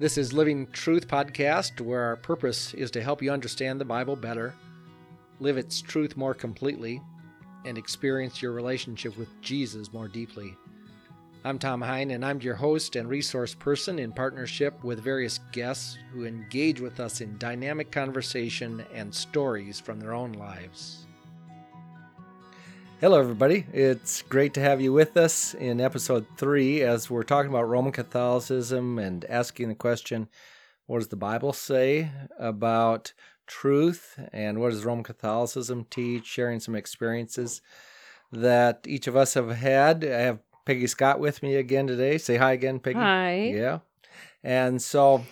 This is Living Truth Podcast, where our purpose is to help you understand the Bible better, live its truth more completely, and experience your relationship with Jesus more deeply. I'm Tom Hine, and I'm your host and resource person in partnership with various guests who engage with us in dynamic conversation and stories from their own lives. Hello, everybody. It's great to have you with us in episode three as we're talking about Roman Catholicism and asking the question what does the Bible say about truth and what does Roman Catholicism teach? Sharing some experiences that each of us have had. I have Peggy Scott with me again today. Say hi again, Peggy. Hi. Yeah. And so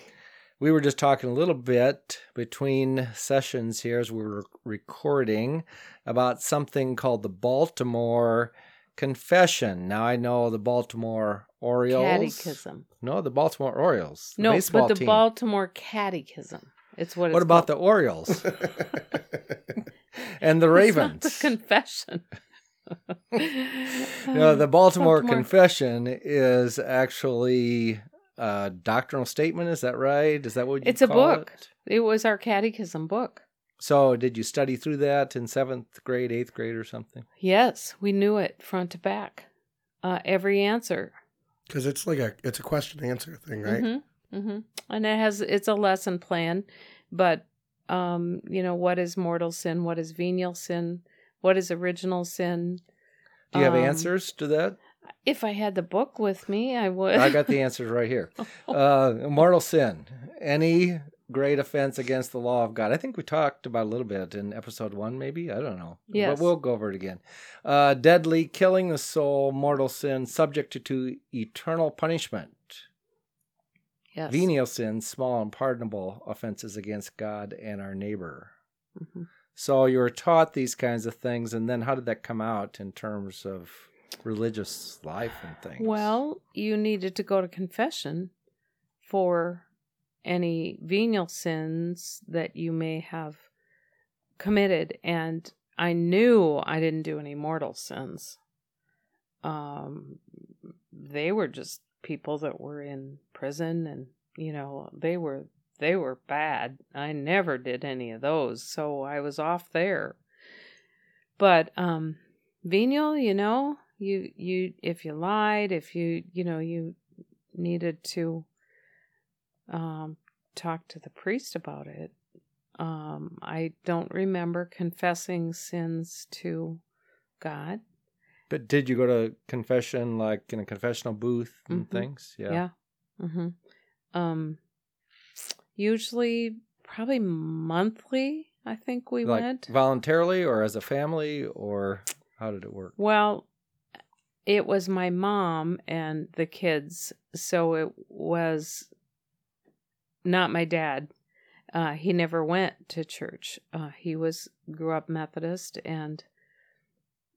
we were just talking a little bit between sessions here as we were recording about something called the Baltimore Confession. Now I know the Baltimore Orioles. Catechism. No, the Baltimore Orioles. the No, baseball but the team. Baltimore Catechism. It's what. It's What about called. the Orioles and the It's not Ravens? the confession. No, the Baltimore, Baltimore. Confession is actually a doctrinal statement. Is that right? Is that what you It's a book. it? It was our catechism book. So, did you study through that in seventh grade, eighth grade, or something? Yes, we knew it front to back. Uh, every answer. because it's like a it's a question answer thing, right? hmm hmm And it has it's a lesson plan, but um, you know what is mortal sin? What is venial sin? What is original sin? Do you have Um, answers to that? If I had the book with me, I would. I got the answers right here. Uh, mortal sin, any great offense against the law of God. I think we talked about a little bit in episode one, maybe. I don't know. Yes. But we'll go over it again. Uh, deadly, killing the soul, mortal sin, subject to, to eternal punishment. yes. Venial sin, small and pardonable offenses against God and our neighbor. Mhm. So you were taught these kinds of things, and then how did that come out in terms of religious life and things? Well, you needed to go to confession for any venial sins that you may have committed. And I knew I didn't do any mortal sins. Um, they were just people that were in prison and, you know, they were they were bad. I never did any of those, so I was off there. But um venial, you know, you you if you lied, if you you know you needed to um talk to the priest about it. Um I don't remember confessing sins to God. But did you go to confession like in a confessional booth and Mhm. things? Yeah. Yeah. Mhm. Um usually probably monthly, I think we like went. voluntarily or as a family or how did it work? Well, it was my mom and the kids, so it was not my dad. Uh, he never went to church. Uh, he was grew up Methodist and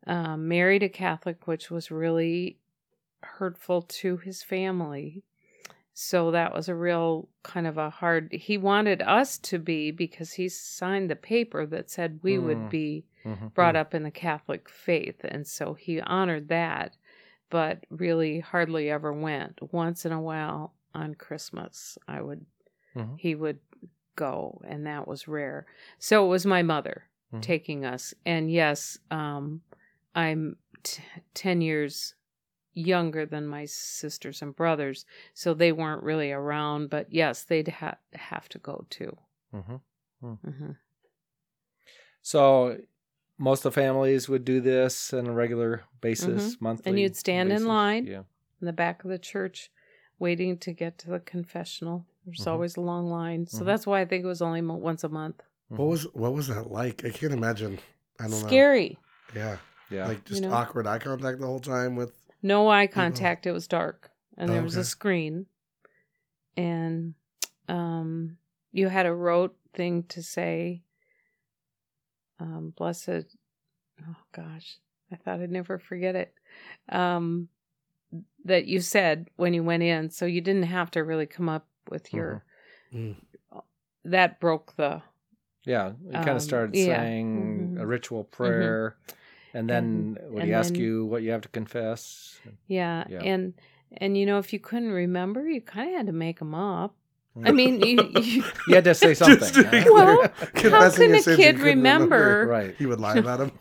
uh, married a Catholic, which was really hurtful to his family. So that was a real kind of a hard. He wanted us to be because he signed the paper that said we Mm. would be Mhm. brought up in the Catholic faith, and so he honored that, but really hardly ever went. Once in a while on Christmas, I would Mhm. he would go, and that was rare. So it was my mother Mhm. taking us, and yes, um, I'm t- ten years younger than my sisters and brothers, so they weren't really around. But yes, they'd ha- have to go too. Mhm. hmm So most of the families would do this on a regular basis, monthly. Mm-hmm. And you'd stand in line. Yeah. in the back of the church waiting to get to the confessional. There's Mhm. always a long line. So Mhm. that's why I think it was only mo- once a month. What was what was that like? I can't imagine. I don't Scary. know. Yeah, Yeah. like just know? awkward eye contact the whole time with. No eye contact. It was dark. And there was a screen. And um, you had a rote thing to say, um, blessed. Oh, gosh. I thought I'd never forget it. Um, that you said when you went in. So you didn't have to really come up with your. Mm. That broke the Yeah, you kind Um, of started yeah. saying a Mhm. ritual prayer, and then And- would and he ask then- you what you have to confess? Yeah, Yeah. and and you know if you couldn't remember, you kind of had to make them up. I mean, you, you, You had to say something. Just to be Well, confessing can a he kid couldn't remember- Right. He would lie about him.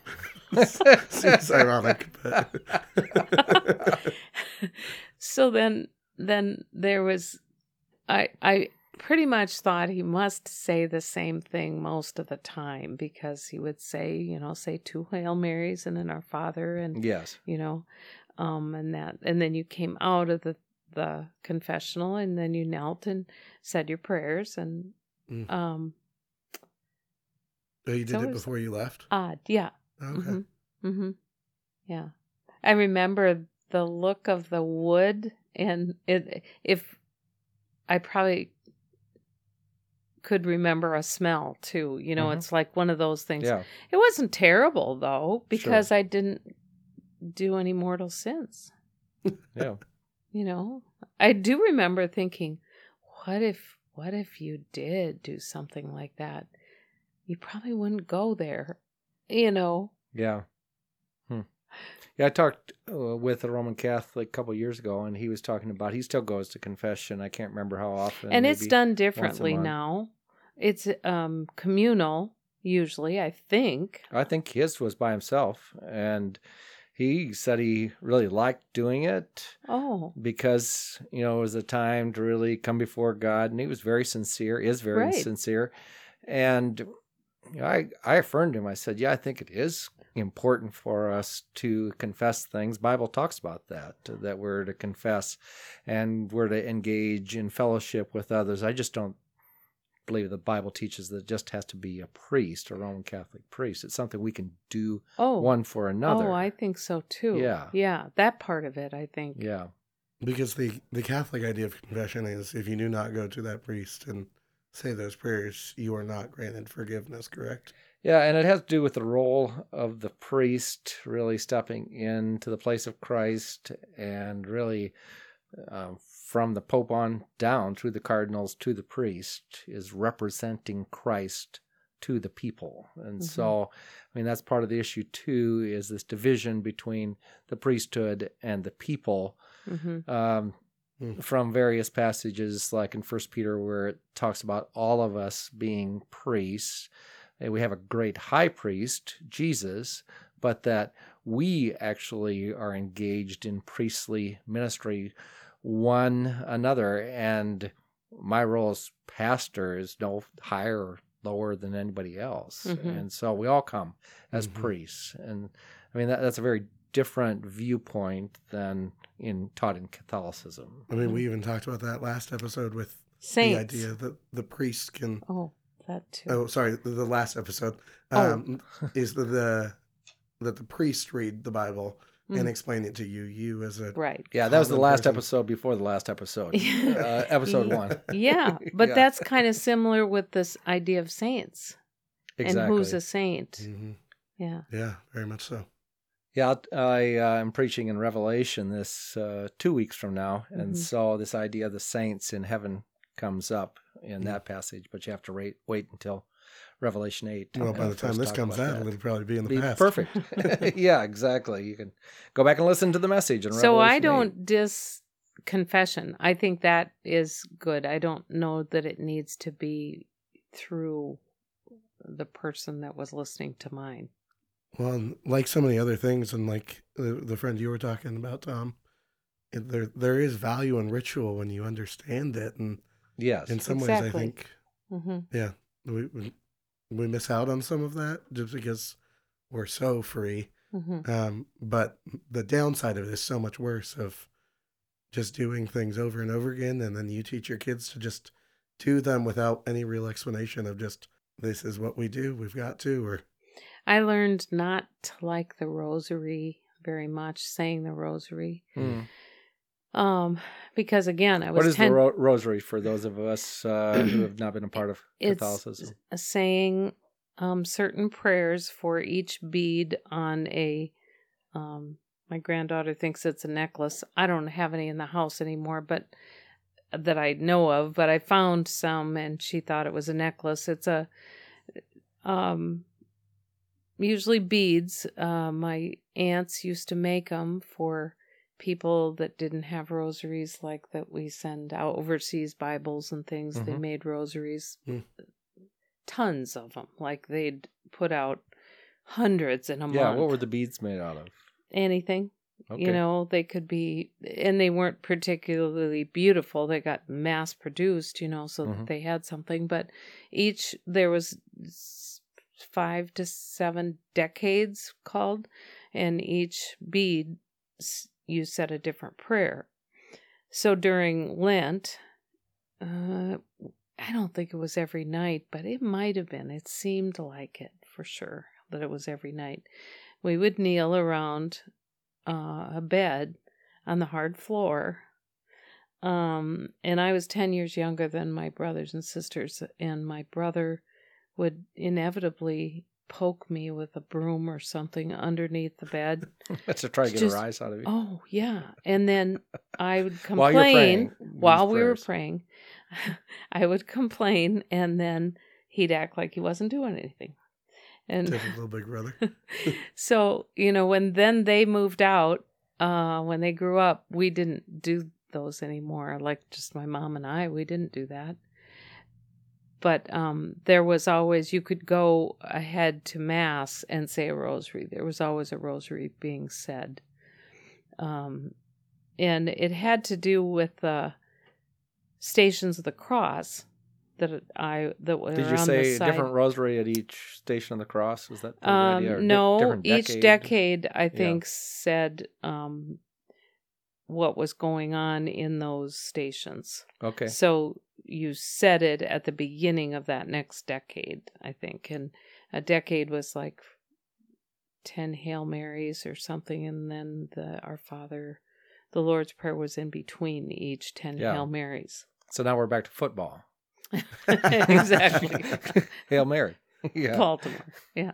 Seems ironic, but so then then there was i i pretty much thought he must say the same thing most of the time because he would say you know say two hail marys and then our father and Yes. you know um and that and then you came out of the the confessional and then you knelt and said your prayers and Mm. um Oh, you did So it before you left. odd yeah Okay. Mhm. Mhm. Yeah. I remember the look of the wood and it if I probably could remember a smell too. You know, Mhm. it's like one of those things. Yeah. It wasn't terrible though because I didn't do any mortal sins. Yeah. You know, I do remember thinking, what if what if you did do something like that? You probably wouldn't go there. You know. Yeah. Hmm. Yeah, I talked uh, with a Roman Catholic a couple years ago, and he was talking about he still goes to confession. I can't remember how often. and it's done differently now. It's um communal usually, I think. I think his was by himself, and he said he really liked doing it Oh, because you know it was a time to really come before God, and he was very sincere, is very Right. sincere, and you know, I I affirmed him. I said, yeah, I think it is important for us to confess things. Bible talks about that that we're to confess, and we're to engage in fellowship with others. I just don't believe the Bible teaches that it just has to be a priest, a Roman Catholic priest. It's something we can do oh, one for another. Oh, I think so too. Yeah. yeah, that part of it, I think. yeah. Because the the Catholic idea of confession is if you do not go to that priest and say those prayers, you are not granted forgiveness. Correct? Yeah, and it has to do with the role of the priest really stepping into the place of Christ and really um, from the Pope on down through the cardinals to the priest is representing Christ to the people. And Mhm. so, I mean, that's part of the issue too is this division between the priesthood and the people hmm um, Hmm. from various passages, like in First Peter, where it talks about all of us being priests. And we have a great high priest, Jesus, but that we actually are engaged in priestly ministry one another. And my role as pastor is no higher or lower than anybody else. Mhm. And so we all come as Mhm. priests. And I mean, that, that's a very different viewpoint than in taught in Catholicism. I mean, we even talked about that last episode with Saints. the idea that the priest can. Oh, that too. Oh, sorry, the, the last episode Oh. um, is the, the that the priest read the Bible Mm. and explain it to you. You as a Right. Yeah, that was the last person. episode before the last episode. uh, episode one. yeah, but Yeah. that's kind of similar with this idea of saints Exactly. and who's a saint. Mhm. Yeah. yeah, very much so. Yeah, I uh, am preaching in Revelation this uh, two weeks from now, and Mhm. so this idea of the saints in heaven comes up in Mhm. that passage, but you have to wait wait until Revelation eight. Well, by the time this comes out, that. it'll probably be in the Be past. perfect. yeah, exactly. You can go back and listen to the message. In So I Revelation 8. don't dis confession. I think that is good. I don't know that it needs to be through the person that was listening to mine. Well, and like so many other things, and like the, the friend you were talking about, Tom, it, there there is value in ritual when you understand it, and Yes. in some ways, I Exactly. think, hmm yeah, we, we we miss out on some of that just because we're so free. hmm Um, but the downside of it is so much worse of just doing things over and over again, and then you teach your kids to just do them without any real explanation of just this is what we do, we've got to, or I learned not to like the rosary very much, saying the rosary. Hmm. Um, because again, I was What is ten- the ro- rosary for those of us uh, who have not been a part of it's Catholicism? saying um, certain prayers for each bead on a. Um, my granddaughter thinks it's a necklace. I don't have any in the house anymore, but that I know of. But I found some, and she thought it was a necklace. It's a um, usually beads. Uh, my aunts used to make them for people that didn't have rosaries like that we send out overseas bibles and things they Mhm. made rosaries Mm. tons of them like they'd put out hundreds in a yeah, month what were the beads made out of? anything Okay. you know they could be and they weren't particularly beautiful they got mass produced you know so Mhm. that they had something but each there was five to seven decades called and each bead you said a different prayer so during lent uh i don't think it was every night but it might have been it seemed like it for sure that it was every night we would kneel around uh, a bed on the hard floor. Um, and I was 10 years younger than my brothers and sisters, and my brother would inevitably poke me with a broom or something underneath the bed. That's to try to get Just- a rise out of you. Oh, yeah. And then I would complain While praying. while these we were praying. I would complain, and then he'd act like he wasn't doing anything. And Typical big brother. so you know when then they moved out uh when they grew up we didn't do those anymore like just my mom and i we didn't do that but um there was always you could go ahead to mass and say a rosary. There was always a rosary being said. Um and it had to do with the stations of the cross that I that were Did you say different rosary at each station of the cross? Was that the Um, di- no, different each decade, I think said um, what was going on in those stations. Okay. So you said it at the beginning of that next decade, I think, and a decade was like ten Hail Marys or something, and then the Our Father, the Lord's Prayer was in between each ten Yeah. Hail Marys. So now we're back to football. exactly, Hail Mary. yeah. Baltimore. Yeah,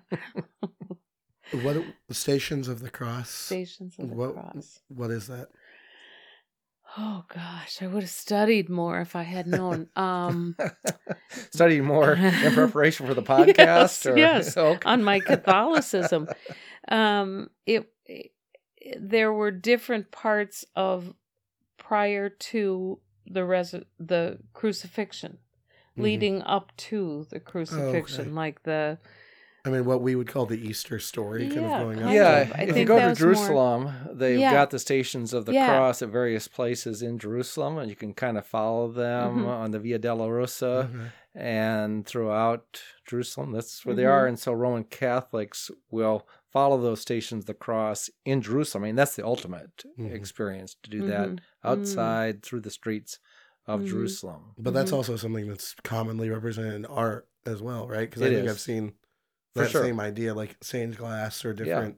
What stations of the cross? stations of the What- cross. What is that? Oh gosh, I would have studied more if I had known. Um, Studying more in preparation for the podcast? Yes, or? yes. Okay. on my Catholicism, um, it, it there were different parts of prior to the res the crucifixion, Mhm. leading up to the crucifixion, like the I mean, what we would call the Easter story, kind Yeah, of going on. yeah. I if you go to was more- Jerusalem, they've Yeah. got the stations of the Yeah. cross at various places in Jerusalem, and you can kind of follow them Mhm. on the Via Dolorosa Okay. and throughout Jerusalem. That's where they Mhm. are. And so Roman Catholics will follow those stations of the cross in Jerusalem. I mean, that's the ultimate Mhm. experience to do that Mhm. outside through the streets of Mhm. Jerusalem. But that's also something that's commonly represented in art as well, right? Because I think is. I've seen For that sure. same idea, like stained glass or Yeah. different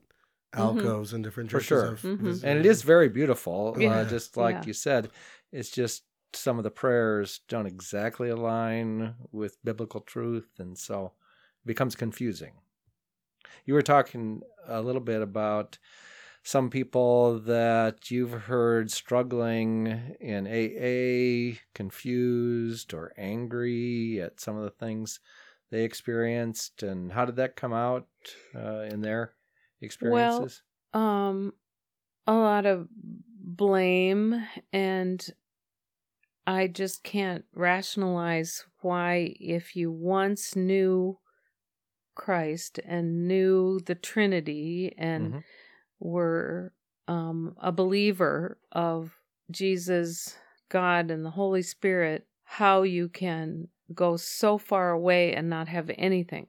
alcoves and different For churches. sure. have Mhm. And it is very beautiful. Yeah. Uh, just like Yeah. you said, it's just some of the prayers don't exactly align with biblical truth. And so it becomes confusing. You were talking a little bit about some people that you've heard struggling in AA, confused or angry at some of the things they experienced. And how did that come out uh, in their experiences? um a lot of blame and I just can't rationalize why if you once knew Christ and knew the Trinity and Mhm. were um, a believer of Jesus, God, and the Holy Spirit, how you can go so far away and not have anything.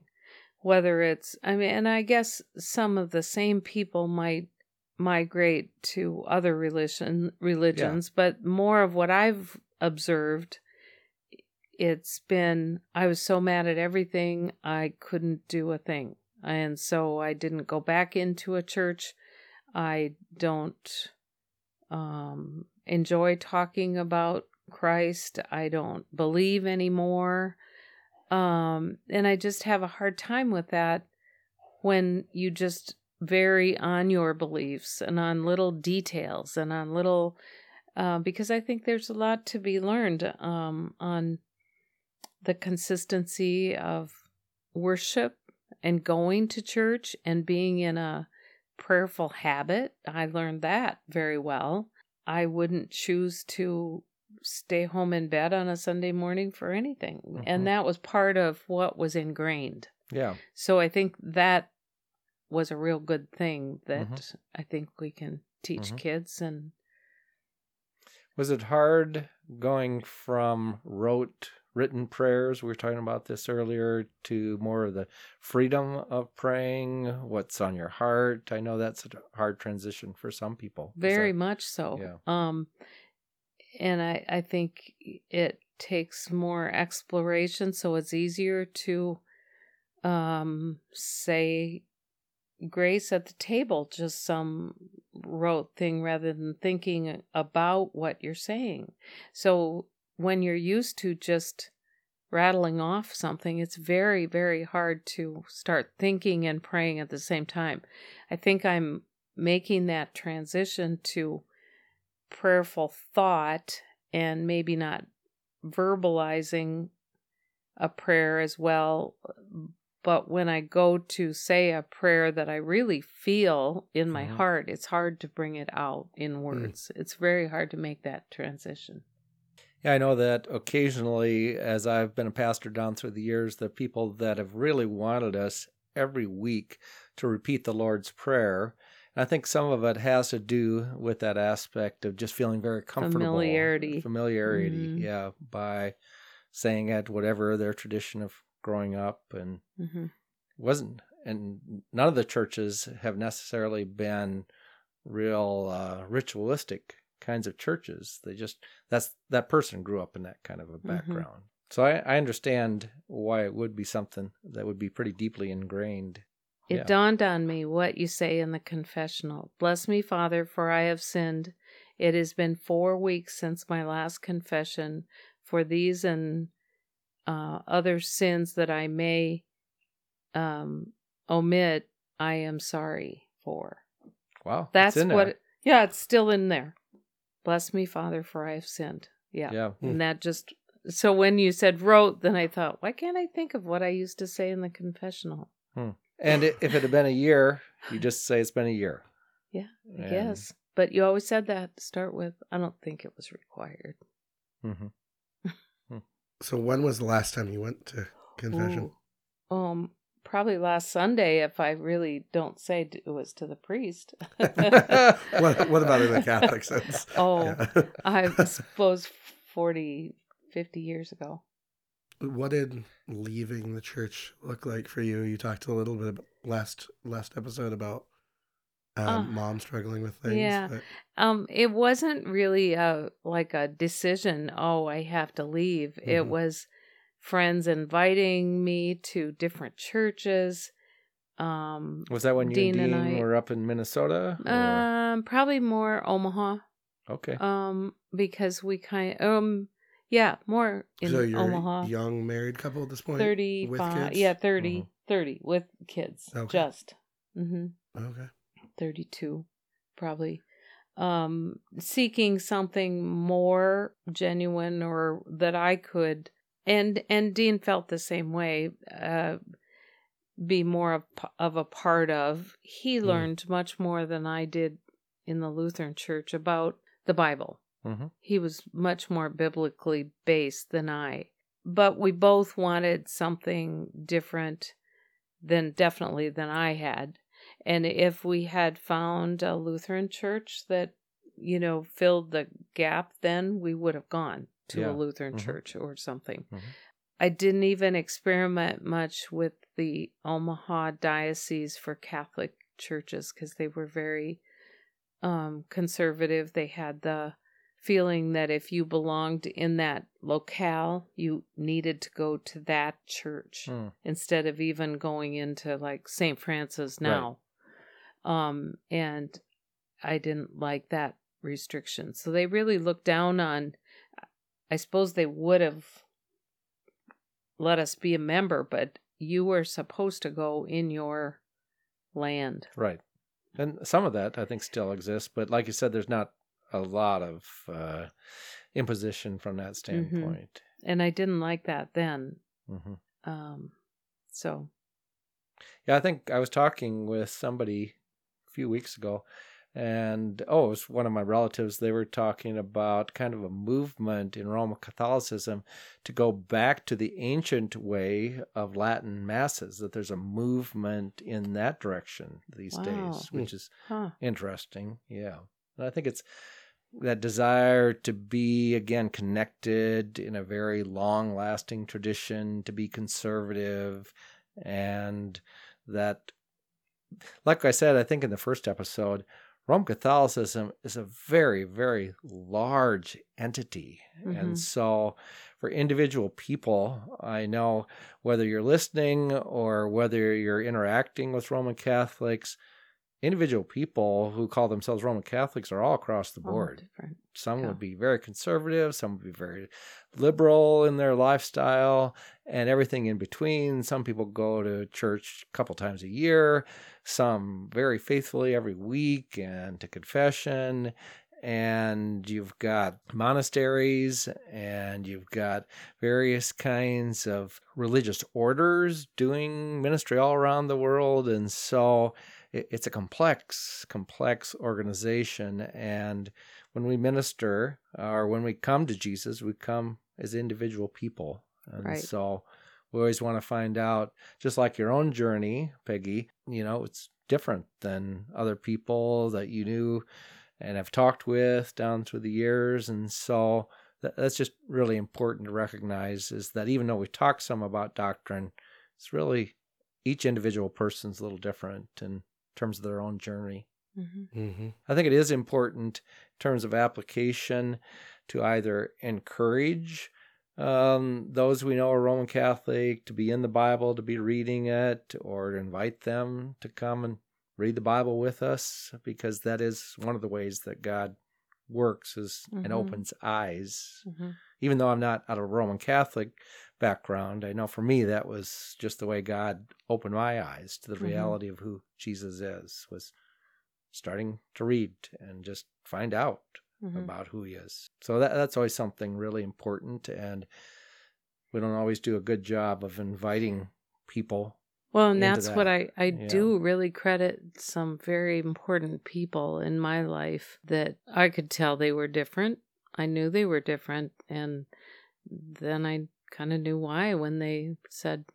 Whether it's, I mean, and I guess some of the same people might migrate to other religion religions, but more of what I've observed, it's been I was so mad at everything I couldn't do a thing, and so I didn't go back into a church. I don't um, enjoy talking about Christ. I don't believe anymore. Um, and I just have a hard time with that when you just vary on your beliefs and on little details and on little, uh, because I think there's a lot to be learned um, on the consistency of worship and going to church and being in a prayerful habit. I learned that very well. I wouldn't choose to stay home in bed on a Sunday morning for anything. Mhm. And that was part of what was ingrained. Yeah. So I think that was a real good thing that Mhm. I think we can teach Mhm. kids and Was it hard going from rote written prayers? We were talking about this earlier to more of the freedom of praying, what's on your heart. I know that's a hard transition for some people. Very that- much so. Yeah. Um and I I think it takes more exploration so it's easier to um say grace at the table just some rote thing rather than thinking about what you're saying. So when you're used to just rattling off something, it's very, very hard to start thinking and praying at the same time. I think I'm making that transition to prayerful thought and maybe not verbalizing a prayer as well. But when I go to say a prayer that I really feel in my Mhm. heart, it's hard to bring it out in words. It's very hard to make that transition. Yeah, I know that occasionally, as I've been a pastor down through the years, the people that have really wanted us every week to repeat the Lord's Prayer. I think some of it has to do with that aspect of just feeling very comfortable. Familiarity. Familiarity, Mhm. yeah, by saying it, whatever their tradition of growing up. And hmm wasn't, and none of the churches have necessarily been real uh, ritualistic kinds of churches. They just that's that person grew up in that kind of a Mhm. background. So I, I understand why it would be something that would be pretty deeply ingrained. It Yeah. dawned on me what you say in the confessional. Bless me, Father, for I have sinned. It has been four weeks since my last confession. For these and uh, other sins that I may um, omit, I am sorry for. Wow, it's That's in what. there. yeah, it's still in there. Bless me, Father, for I have sinned. Yeah. Yeah, And that just. So when you said rote, then I thought, why can't I think of what I used to say in the confessional? And i if it had been a year, you just say it's been a year. Yeah, I And- guess. But you always said that to start with. I don't think it was required. Mm-hmm. So when was the last time you went to confession? Ooh. Um, probably last Sunday, if I really don't say it was to the priest. What, what about in the Catholic sense? Oh, Yeah. I suppose 40, 50 years ago. What did leaving the church look like for you? You talked a little bit about last last episode about um, Uh, mom struggling with things. yeah. but- Um, it wasn't really a like a decision. Oh, I have to leave. It Mhm. was friends inviting me to different churches. Um, Was that when you Dean and and I- were up in Minnesota? or- um, probably more Omaha. okay. Um, because we kind um, yeah, more in so you're Omaha. a young married couple at this point. 35 kids? yeah 30 Mhm. 30 with kids Okay. just mm-hmm Okay. 32 probably um seeking something more genuine or that i could and and dean felt the same way uh be more of, of a part of he Mm. learned much more than i did in the lutheran church about the bible hmm he was much more biblically based than I. But we both wanted something different than definitely than I had. And if we had found a Lutheran church that, you know, filled the gap, then we would have gone to Yeah. a Lutheran Mhm. church or something. Mhm. I didn't even experiment much with the Omaha diocese for Catholic churches because they were very um, conservative. They had the feeling that if you belonged in that locale, you needed to go to that church Mm. instead of even going into like St. Francis Right. now. Um, and I didn't like that restriction. So they really looked down on, I suppose they would have let us be a member, but you were supposed to go in your land. Right. And some of that I think still exists, but like you said, there's not a lot of uh, imposition from that standpoint. And I didn't like that then. hmm Um, so Yeah, I think I was talking with somebody a few weeks ago, and oh, it was one of my relatives. They were talking about kind of a movement in Roman Catholicism to go back to the ancient way of Latin masses. That there's a movement in that direction these Wow. days, which is Huh. interesting. Yeah, and I think it's that desire to be again connected in a very long-lasting tradition, to be conservative, and that, like I said, I think in the first episode. Roman Catholicism is a very, very large entity. Mhm. And so, for individual people, I know whether you're listening or whether you're interacting with Roman Catholics, individual people who call themselves Roman Catholics are all across the board. Some Yeah. would be very conservative, some would be very liberal in their lifestyle, and everything in between. Some people go to church a couple times a year, some very faithfully every week and to confession. And you've got monasteries and you've got various kinds of religious orders doing ministry all around the world. And so it- it's a complex, complex organization. And when we minister or when we come to Jesus, we come as individual people. And Right. so we always want to find out, just like your own journey, Peggy, you know, it's different than other people that you knew and have talked with down through the years. And so that's just really important to recognize is that even though we talk some about doctrine, it's really each individual person's a little different in terms of their own journey. Mhm. Mm-hmm. I think it is important in terms of application to either encourage um, those we know are Roman Catholic to be in the Bible, to be reading it, or to invite them to come and read the Bible with us, because that is one of the ways that God works is and Mhm. opens eyes. Mhm. Even though I'm not out of a Roman Catholic background, I know for me that was just the way God opened my eyes to the Mhm. reality of who Jesus is was starting to read and just find out Mhm. about who he is. So that that's always something really important and we don't always do a good job of inviting people. Well, and that's what. I, I Yeah. do really credit some very important people in my life that I could tell they were different. I knew they were different. And then I kind of knew why when they said,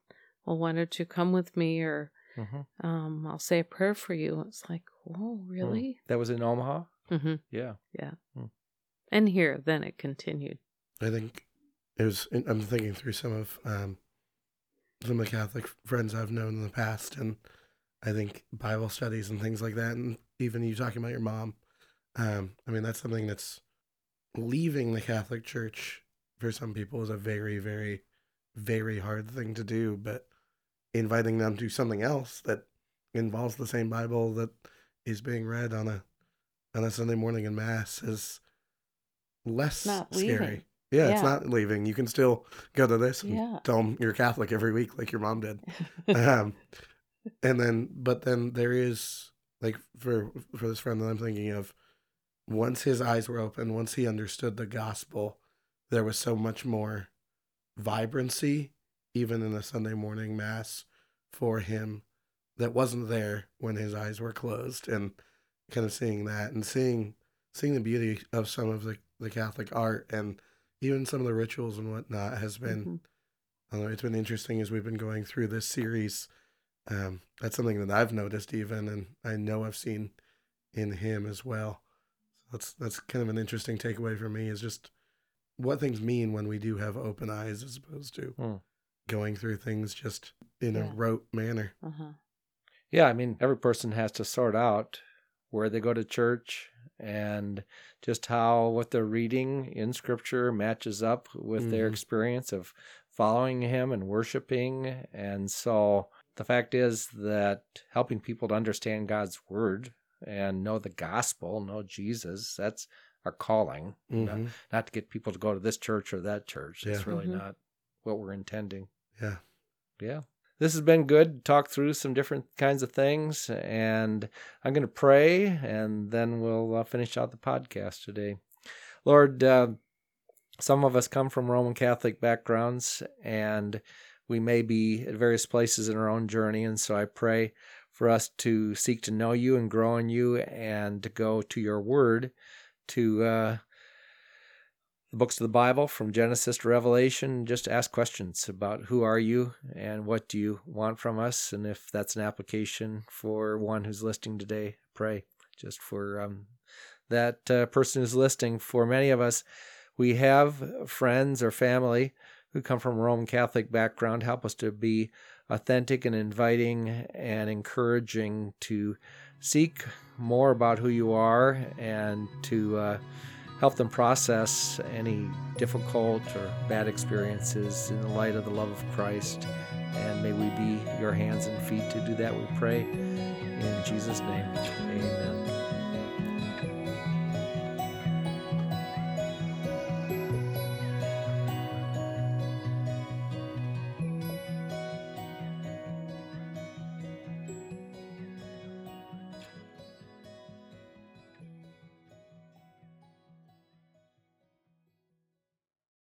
Well, why don't you come with me? Or um, I'll say a prayer for you. It's like, Oh, really? That was in Omaha? hmm Yeah. Yeah. And here, then it continued. I think it was. I'm thinking through some of um, some of the Catholic friends I've known in the past, and I think Bible studies and things like that, and even you talking about your mom. Um, I mean, that's something that's leaving the Catholic Church for some people is a very, very, very hard thing to do. But inviting them to something else that involves the same Bible that is being read on a on a Sunday morning in Mass is less scary. leaving. Yeah, it's not leaving. You can still go to this and Yeah. tell them you're Catholic every week, like your mom did. um, and then, but then there is like for for this friend that I'm thinking of, once his eyes were open, once he understood the gospel, there was so much more vibrancy, even in the Sunday morning mass, for him that wasn't there when his eyes were closed, and kind of seeing that and seeing seeing the beauty of some of the the Catholic art and even some of the rituals and whatnot has been Mhm. I don't know, it's been interesting as we've been going through this series. Um, that's something that I've noticed even, and I know I've seen in him as well. So that's that's kind of an interesting takeaway for me is just what things mean when we do have open eyes as opposed to Hmm. going through things just in Yeah. a rote manner. Uh-huh. Yeah, I mean, every person has to sort out where they go to church and just how what they're reading in scripture matches up with their Mhm. experience of following him and worshiping. And so the fact is that helping people to understand God's word and know the gospel, know Jesus, that's our calling. Not, Mhm. not to get people to go to this church or that church. That's Yeah. really Mhm. not what we're intending. Yeah. Yeah. This has been good. Talk through some different kinds of things. And I'm going to pray and then we'll uh, finish out the podcast today. Lord, uh, some of us come from Roman Catholic backgrounds and we may be at various places in our own journey. And so I pray for us to seek to know you and grow in you and to go to your word to uh, the books of the Bible from Genesis to Revelation, just ask questions about who are you and what do you want from us. And if that's an application for one who's listening today, pray just for um, that uh, person who's listening. For many of us, we have friends or family who come from a Roman Catholic background. Help us to be authentic and inviting and encouraging to seek more about who you are and to uh, help them process any difficult or bad experiences in the light of the love of Christ. And may we be your hands and feet to do that, we pray. In Jesus' name, amen.